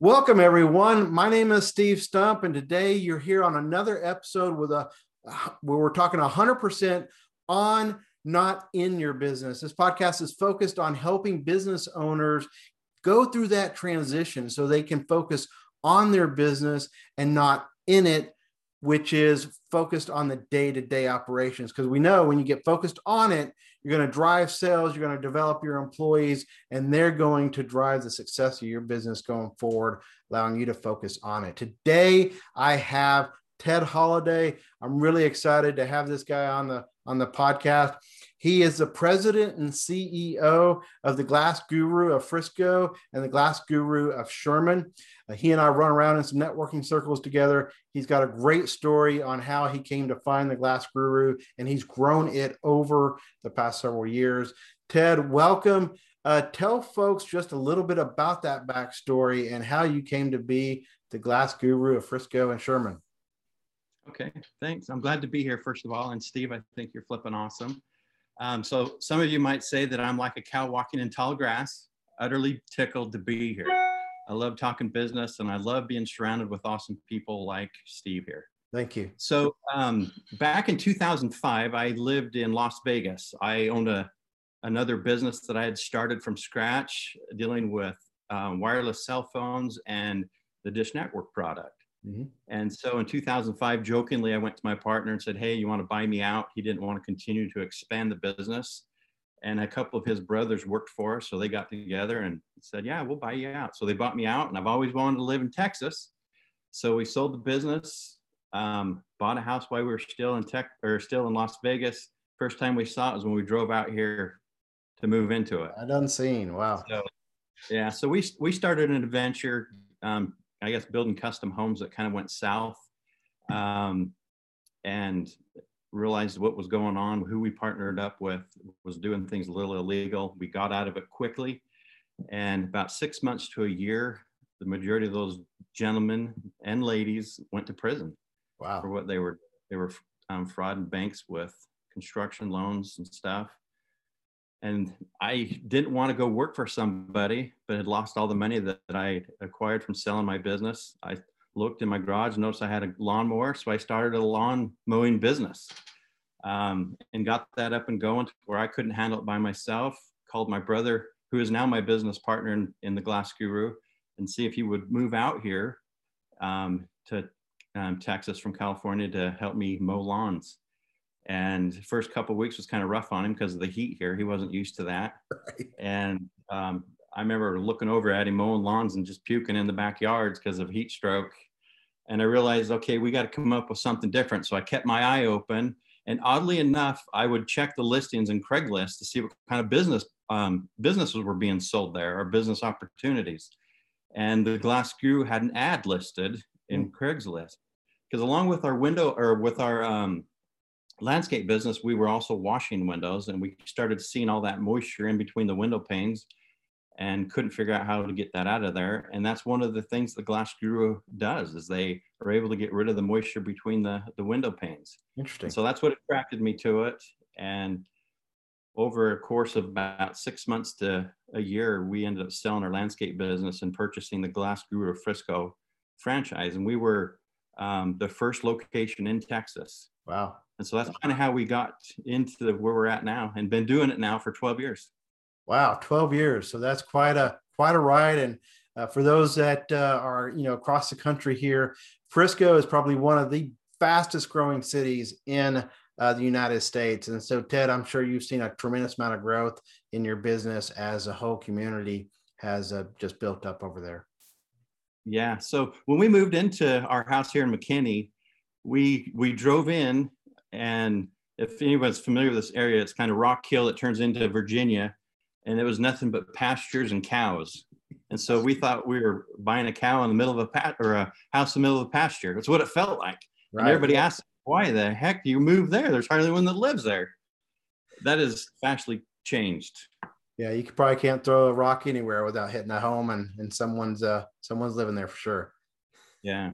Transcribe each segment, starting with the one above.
Welcome, everyone. My name is Steve Stump, and today you're here on another episode with a where we're talking 100% on not in your business. This podcast is focused on helping business owners go through that transition so they can focus on their business and not in it, which is focused on the day to day operations. Because we know when you get focused on it, you're going to drive sales, you're going to develop your employees, and they're going to drive the success of your business going forward, allowing you to focus on it. Today, I have Ted Holiday. I'm really excited to have this guy on the on the podcast. He is the president and CEO of the Glass Guru of Frisco and the Glass Guru of Sherman. Uh, he and I run around in some networking circles together. He's got a great story on how he came to find the Glass Guru, and he's grown it over the past several years. Ted, welcome. Uh, tell folks just a little bit about that backstory and how you came to be the Glass Guru of Frisco and Sherman. Okay, thanks. I'm glad to be here, first of all. And Steve, I think you're flipping awesome. Um, so some of you might say that I'm like a cow walking in tall grass, utterly tickled to be here. I love talking business and I love being surrounded with awesome people like Steve here. Thank you. So um, back in 2005, I lived in Las Vegas. I owned a, another business that I had started from scratch dealing with um, wireless cell phones and the Dish Network product. Mm-hmm. And so in 2005, jokingly, I went to my partner and said, Hey, you want to buy me out? He didn't want to continue to expand the business. And a couple of his brothers worked for us. So they got together and said, Yeah, we'll buy you out. So they bought me out. And I've always wanted to live in Texas. So we sold the business, um, bought a house while we were still in tech or still in Las Vegas. First time we saw it was when we drove out here to move into it. I done seen. Wow. So, yeah. So we, we started an adventure um, I guess building custom homes that kind of went south um, and realized what was going on. Who we partnered up with was doing things a little illegal. We got out of it quickly. And about six months to a year, the majority of those gentlemen and ladies went to prison. Wow. For what they were, they were um, frauding banks with construction loans and stuff and I didn't want to go work for somebody, but had lost all the money that, that I acquired from selling my business. I looked in my garage, noticed I had a lawnmower, so I started a lawn mowing business um, and got that up and going to where I couldn't handle it by myself. Called my brother, who is now my business partner in, in the Glass Guru, and see if he would move out here um, to um, Texas from California to help me mow lawns and first couple weeks was kind of rough on him because of the heat here. He wasn't used to that. Right. and um, i remember looking over at him mowing lawns and just puking in the backyards because of heat stroke. And i realized okay we got to come up with something different. So i kept my eye open and oddly enough i would check the listings in craigslist to see what kind of business um, businesses were being sold there or business opportunities. And the glass guru had an ad listed in mm. craigslist. Because along with our window or with our um, landscape business, we were also washing windows and we started seeing all that moisture in between the window panes and couldn't figure out how to get that out of there. And that's one of the things the Glass Guru does is they are able to get rid of the moisture between the, the window panes. Interesting. So that's what attracted me to it. And over a course of about six months to a year, we ended up selling our landscape business and purchasing the Glass Guru Frisco franchise. And we were um, the first location in Texas. Wow. And so that's kind of how we got into the, where we're at now and been doing it now for 12 years. Wow, 12 years. So that's quite a quite a ride. And uh, for those that uh, are you know across the country here, Frisco is probably one of the fastest growing cities in uh, the United States. And so, Ted, I'm sure you've seen a tremendous amount of growth in your business as a whole community has uh, just built up over there. Yeah. So when we moved into our house here in McKinney, we we drove in and if anyone's familiar with this area, it's kind of rock hill. that turns into Virginia, and it was nothing but pastures and cows. And so we thought we were buying a cow in the middle of a pat or a house in the middle of a pasture. That's what it felt like. Right. And everybody asked, "Why the heck do you move there? There's hardly one that lives there." That is vastly changed. Yeah, you probably can't throw a rock anywhere without hitting a home, and and someone's uh someone's living there for sure. Yeah.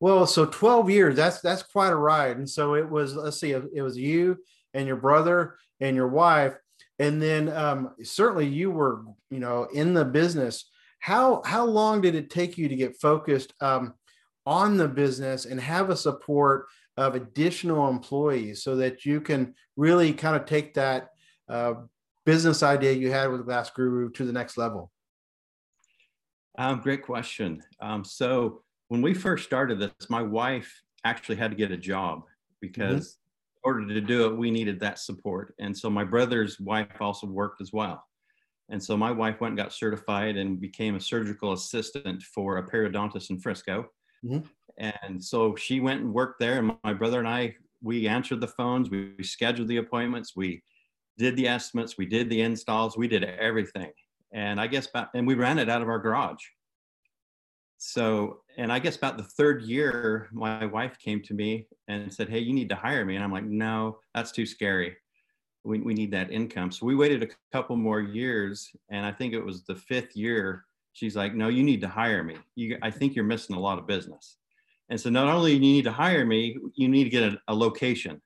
Well, so 12 years, that's that's quite a ride. And so it was, let's see, it was you and your brother and your wife. And then um, certainly you were, you know, in the business how how long did it take you to get focused um, on the business and have a support of additional employees so that you can really kind of take that uh, business idea you had with Glass Guru to the next level? Um, great question. Um, so when we first started this, my wife actually had to get a job because mm-hmm. in order to do it, we needed that support. And so my brother's wife also worked as well. And so my wife went and got certified and became a surgical assistant for a periodontist in Frisco. Mm-hmm. And so she went and worked there. And my brother and I, we answered the phones, we, we scheduled the appointments, we did the estimates, we did the installs, we did everything and I guess about, and we ran it out of our garage. So, and I guess about the third year, my wife came to me and said, Hey, you need to hire me. And I'm like, No, that's too scary. We, we need that income. So we waited a couple more years. And I think it was the fifth year, she's like, No, you need to hire me. You, I think you're missing a lot of business. And so not only you need to hire me, you need to get a, a location.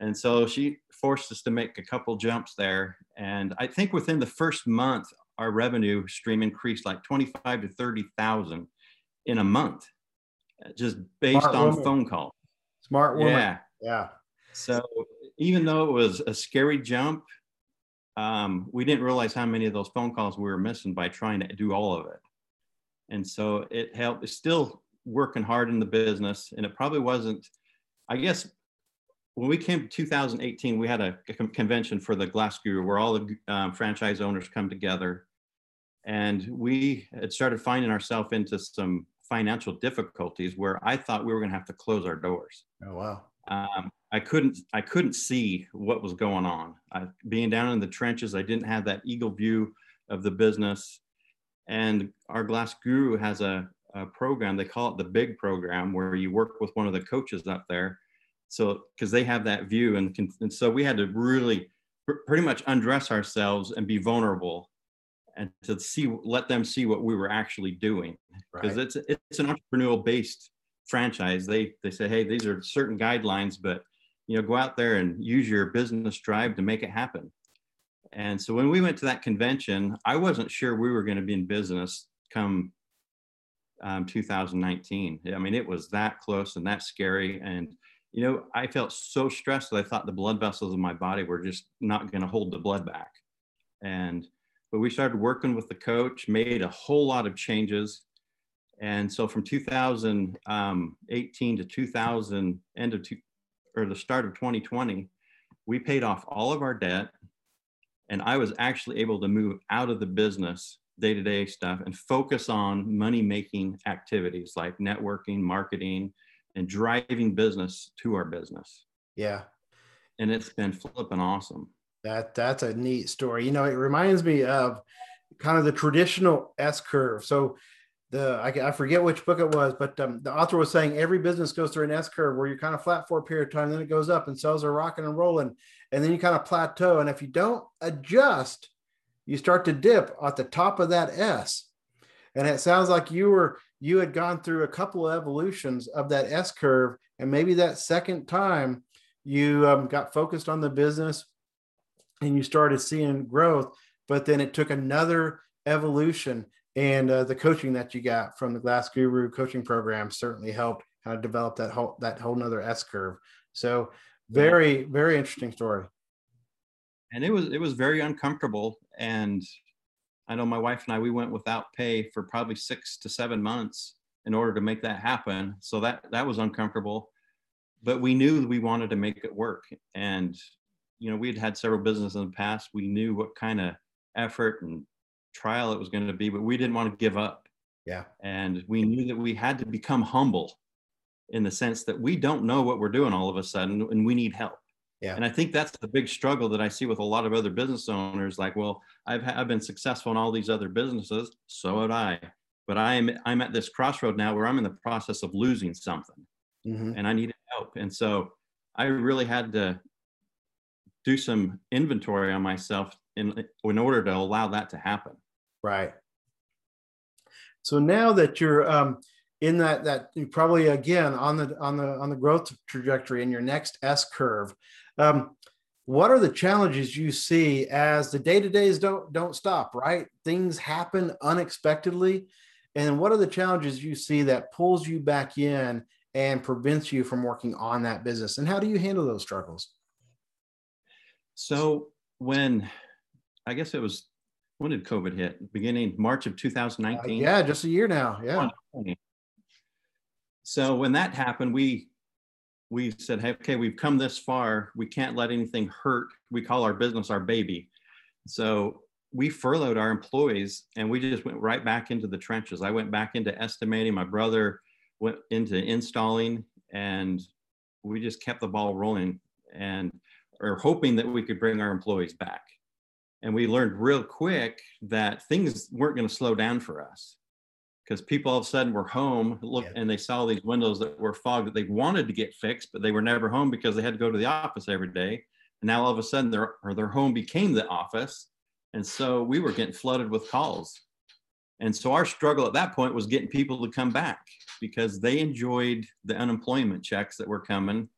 And so she forced us to make a couple jumps there. And I think within the first month, our revenue stream increased like 25 to 30,000 in a month, just based Smart on woman. phone call. Smart woman. Yeah. Yeah. So even though it was a scary jump, um, we didn't realize how many of those phone calls we were missing by trying to do all of it. And so it helped. It's still working hard in the business, and it probably wasn't. I guess when we came to 2018, we had a, a convention for the Glass Guru where all the um, franchise owners come together. And we had started finding ourselves into some financial difficulties where I thought we were going to have to close our doors. Oh, wow. Um, I couldn't, I couldn't see what was going on. I, being down in the trenches, I didn't have that eagle view of the business. And our Glass Guru has a, a program, they call it the big program, where you work with one of the coaches up there so because they have that view and, and so we had to really pr- pretty much undress ourselves and be vulnerable and to see let them see what we were actually doing. Because right. it's it's an entrepreneurial based franchise. They they say hey these are certain guidelines but you know go out there and use your business drive to make it happen. And so when we went to that convention i wasn't sure we were going to be in business come um, 2019 i mean it was that close and that scary and you know, I felt so stressed that I thought the blood vessels in my body were just not going to hold the blood back. And, but we started working with the coach, made a whole lot of changes. And so from 2018 um, to 2000, end of two, or the start of 2020, we paid off all of our debt. And I was actually able to move out of the business day to day stuff and focus on money making activities like networking, marketing, and driving business to our business. Yeah. And it's been flipping awesome. That that's a neat story. You know, it reminds me of kind of the traditional S curve. So the I, I forget which book it was, but um, the author was saying every business goes through an S curve where you're kind of flat for a period of time, then it goes up and sales are rocking and rolling, and then you kind of plateau. And if you don't adjust, you start to dip at the top of that S. And it sounds like you were you had gone through a couple of evolutions of that S curve, and maybe that second time you um, got focused on the business and you started seeing growth, but then it took another evolution. And uh, the coaching that you got from the Glass Guru coaching program certainly helped kind of develop that whole that whole nother S curve. So very very interesting story. And it was it was very uncomfortable and I know my wife and I, we went without pay for probably six to seven months in order to make that happen. So that that was uncomfortable, but we knew we wanted to make it work. And you know, we had had several businesses in the past. We knew what kind of effort and trial it was going to be, but we didn't want to give up. Yeah. And we knew that we had to become humble in the sense that we don't know what we're doing all of a sudden and we need help. Yeah. And I think that's the big struggle that I see with a lot of other business owners. Like, well, I've, I've been successful in all these other businesses. So have I. But I'm, I'm at this crossroad now where I'm in the process of losing something mm-hmm. and I needed help. And so I really had to do some inventory on myself in, in order to allow that to happen. Right. So now that you're um, in that, that you probably again on the on the on the growth trajectory in your next S curve, um, what are the challenges you see as the day to days don't don't stop right? Things happen unexpectedly. And what are the challenges you see that pulls you back in and prevents you from working on that business? And how do you handle those struggles? So when i guess it was when did covid hit? Beginning march of 2019 uh, yeah just a year now yeah. So when that happened we we said, hey, okay, we've come this far. We can't let anything hurt. We call our business our baby. So we furloughed our employees and we just went right back into the trenches. I went back into estimating. My brother went into installing and we just kept the ball rolling and are hoping that we could bring our employees back. And we learned real quick that things weren't going to slow down for us because people all of a sudden were home look yeah. and they saw these windows that were fogged that they wanted to get fixed but they were never home because they had to go to the office every day. And now all of a sudden their or their home became the office. And so we were getting flooded with calls. And so our struggle at that point was getting people to come back because they enjoyed the unemployment checks that were coming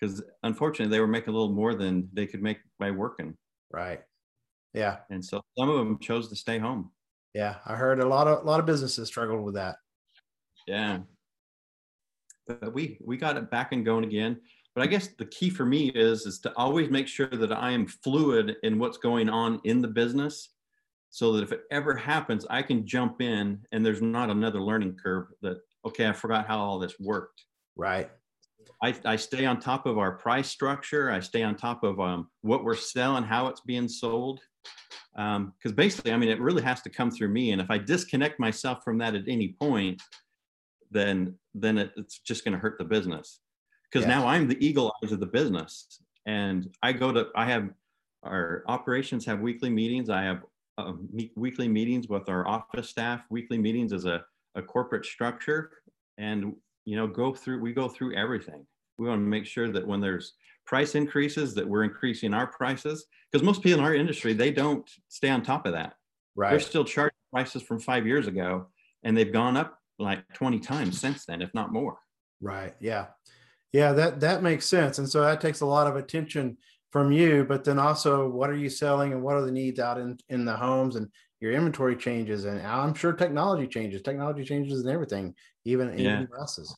because unfortunately they were making a little more than they could make by working. Right. Yeah. And so some of them chose to stay home yeah, I heard a lot of a lot of businesses struggled with that. Yeah, but we we got it back and going again. But I guess the key for me is is to always make sure that I am fluid in what's going on in the business, so that if it ever happens, I can jump in and there's not another learning curve. That okay, I forgot how all this worked. Right. I, I stay on top of our price structure. I stay on top of um, what we're selling, how it's being sold because um, basically, I mean, it really has to come through me. And if I disconnect myself from that at any point, then then it, it's just going to hurt the business. Because yeah. now I'm the eagle eyes of the business, and I go to I have our operations have weekly meetings. I have uh, meet, weekly meetings with our office staff. Weekly meetings as a, a corporate structure, and you know, go through. We go through everything. We want to make sure that when there's price increases that we're increasing our prices because most people in our industry they don't stay on top of that. Right. they're still charging prices from five years ago and they've gone up like 20 times since then if not more. Right yeah. Yeah that that makes sense and so that takes a lot of attention from you but then also what are you selling and what are the needs out in in the homes and your inventory changes and i'm sure technology changes. Technology changes and everything even in yeah. glasses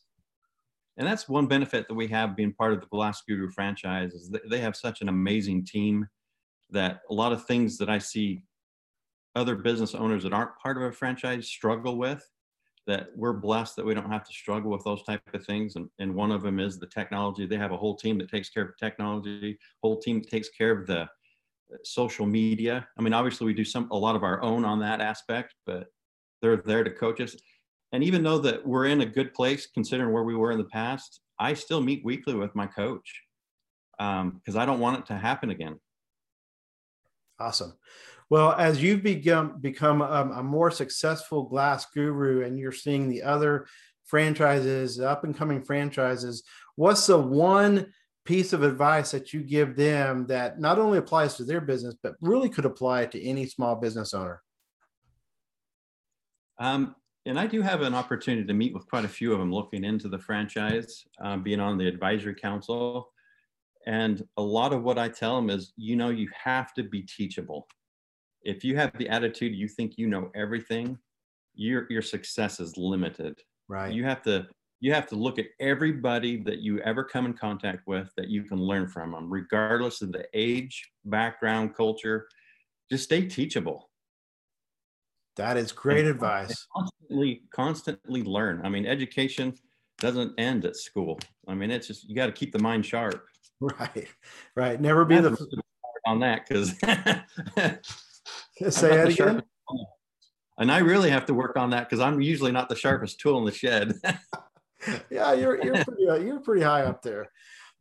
and that's one benefit that we have being part of the glass guru franchise is they have such an amazing team that a lot of things that i see other business owners that aren't part of a franchise struggle with that we're blessed that we don't have to struggle with those type of things. And, and one of them is the technology. They have a whole team that takes care of technology whole team that takes care of the uh, social media. I mean obviously we do some a lot of our own on that aspect but they're there to coach us and even though that we're in a good place considering where we were in the past i still meet weekly with my coach because um, i don't want it to happen again. Awesome. Well as you've become become a, a more successful glass guru and you're seeing the other franchises up and coming franchises what's the one piece of advice that you give them that not only applies to their business but really could apply to any small business owner? Um, and I do have an opportunity to meet with quite a few of them looking into the franchise, um, being on the advisory council. And a lot of what I tell them is, you know, you have to be teachable. If you have the attitude you think you know everything, your your success is limited. Right. You have to you have to look at everybody that you ever come in contact with that you can learn from them, regardless of the age, background, culture. Just stay teachable that is great and advice. Constantly, constantly learn. I mean, education doesn't end at school. I mean, it's just you got to keep the mind sharp. Right, right. Never be the on that because say that again. And I really have to work on that because I'm usually not the sharpest tool in the shed. yeah, you're you're pretty, uh, you're pretty high up there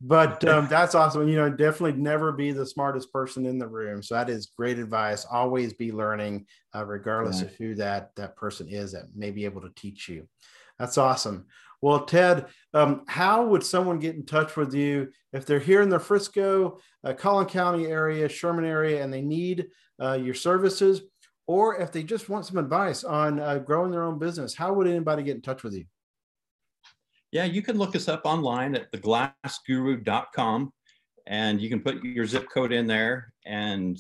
but um, that's awesome. You know, definitely never be the smartest person in the room. So that is great advice. Always be learning, uh, regardless yeah. of who that that person is that may be able to teach you. That's awesome. Well, Ted, um, how would someone get in touch with you if they're here in the Frisco, uh, Collin County area, Sherman area, and they need uh, your services, or if they just want some advice on uh, growing their own business? How would anybody get in touch with you? Yeah, you can look us up online at theglassguru.com. and you can put your zip code in there and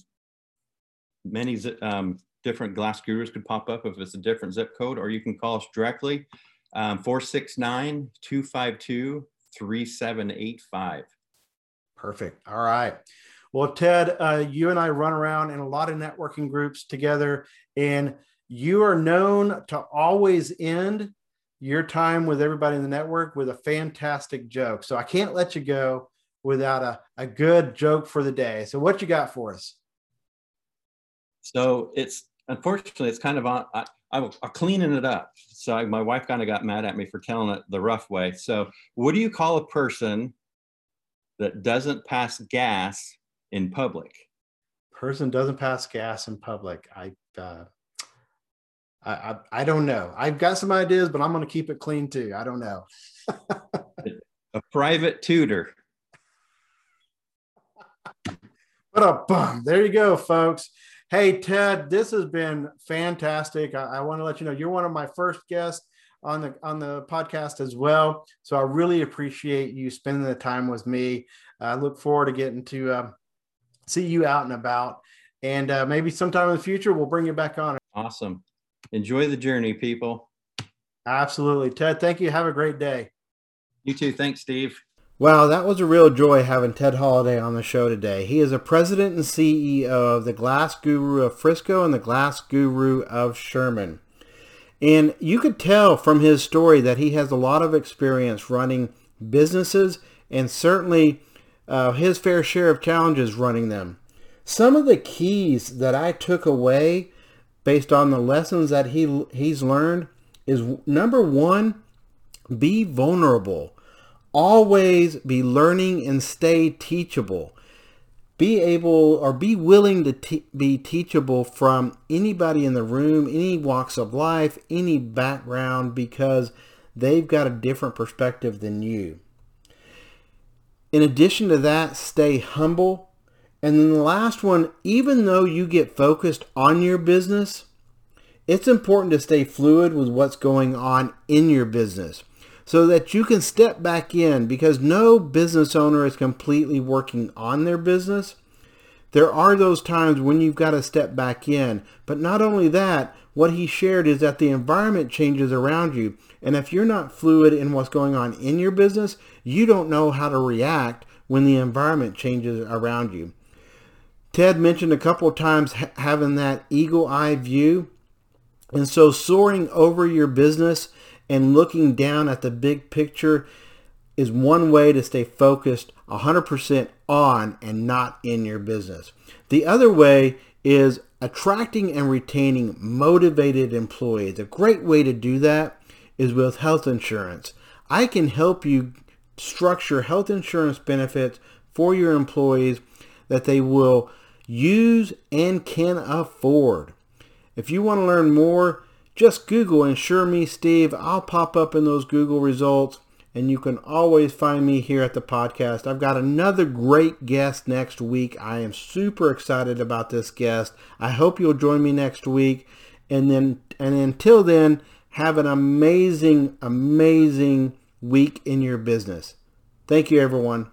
many um, different glass gurus could pop up if it's a different zip code or you can call us directly um, 469-252-3785 perfect all right well ted uh, you and i run around in a lot of networking groups together and you are known to always end your time with everybody in the network with a fantastic joke so i can't let you go without a, a good joke for the day. So what you got for us? So it's unfortunately it's kind of on. I, I'm, I'm cleaning it up. So I, my wife kind of got mad at me for telling it the rough way. So what do you call a person that doesn't pass gas in public? Person doesn't pass gas in public. I uh, I, I, I don't know. I've got some ideas, but I'm going to keep it clean too. I don't know. a private tutor. What a bum. There you go, folks. Hey, Ted, this has been fantastic. I, I want to let you know you're one of my first guests on the on the podcast as well. So I really appreciate you spending the time with me. I look forward to getting to uh, see you out and about, and uh, maybe sometime in the future we'll bring you back on. Awesome. Enjoy the journey, people. Absolutely, Ted. Thank you. Have a great day. You too. Thanks, Steve. Wow, that was a real joy having Ted Holiday on the show today. He is a president and CEO of the Glass Guru of Frisco and the Glass Guru of Sherman. And you could tell from his story that he has a lot of experience running businesses and certainly uh, his fair share of challenges running them. Some of the keys that I took away based on the lessons that he he's learned is number one, be vulnerable always be learning and stay teachable. Be able or be willing to te- be teachable from anybody in the room, any walks of life, any background, because they've got a different perspective than you. In addition to that, stay humble. And then the last one, even though you get focused on your business, it's important to stay fluid with what's going on in your business so that you can step back in because no business owner is completely working on their business. There are those times when you've got to step back in. But not only that, what he shared is that the environment changes around you. And if you're not fluid in what's going on in your business, you don't know how to react when the environment changes around you. Ted mentioned a couple of times having that eagle eye view. And so soaring over your business and looking down at the big picture is one way to stay focused 100% on and not in your business. The other way is attracting and retaining motivated employees. A great way to do that is with health insurance. I can help you structure health insurance benefits for your employees that they will use and can afford. If you want to learn more, just Google Insure Me Steve. I'll pop up in those Google results and you can always find me here at the podcast. I've got another great guest next week. I am super excited about this guest. I hope you'll join me next week. And then and until then, have an amazing amazing week in your business. Thank you everyone.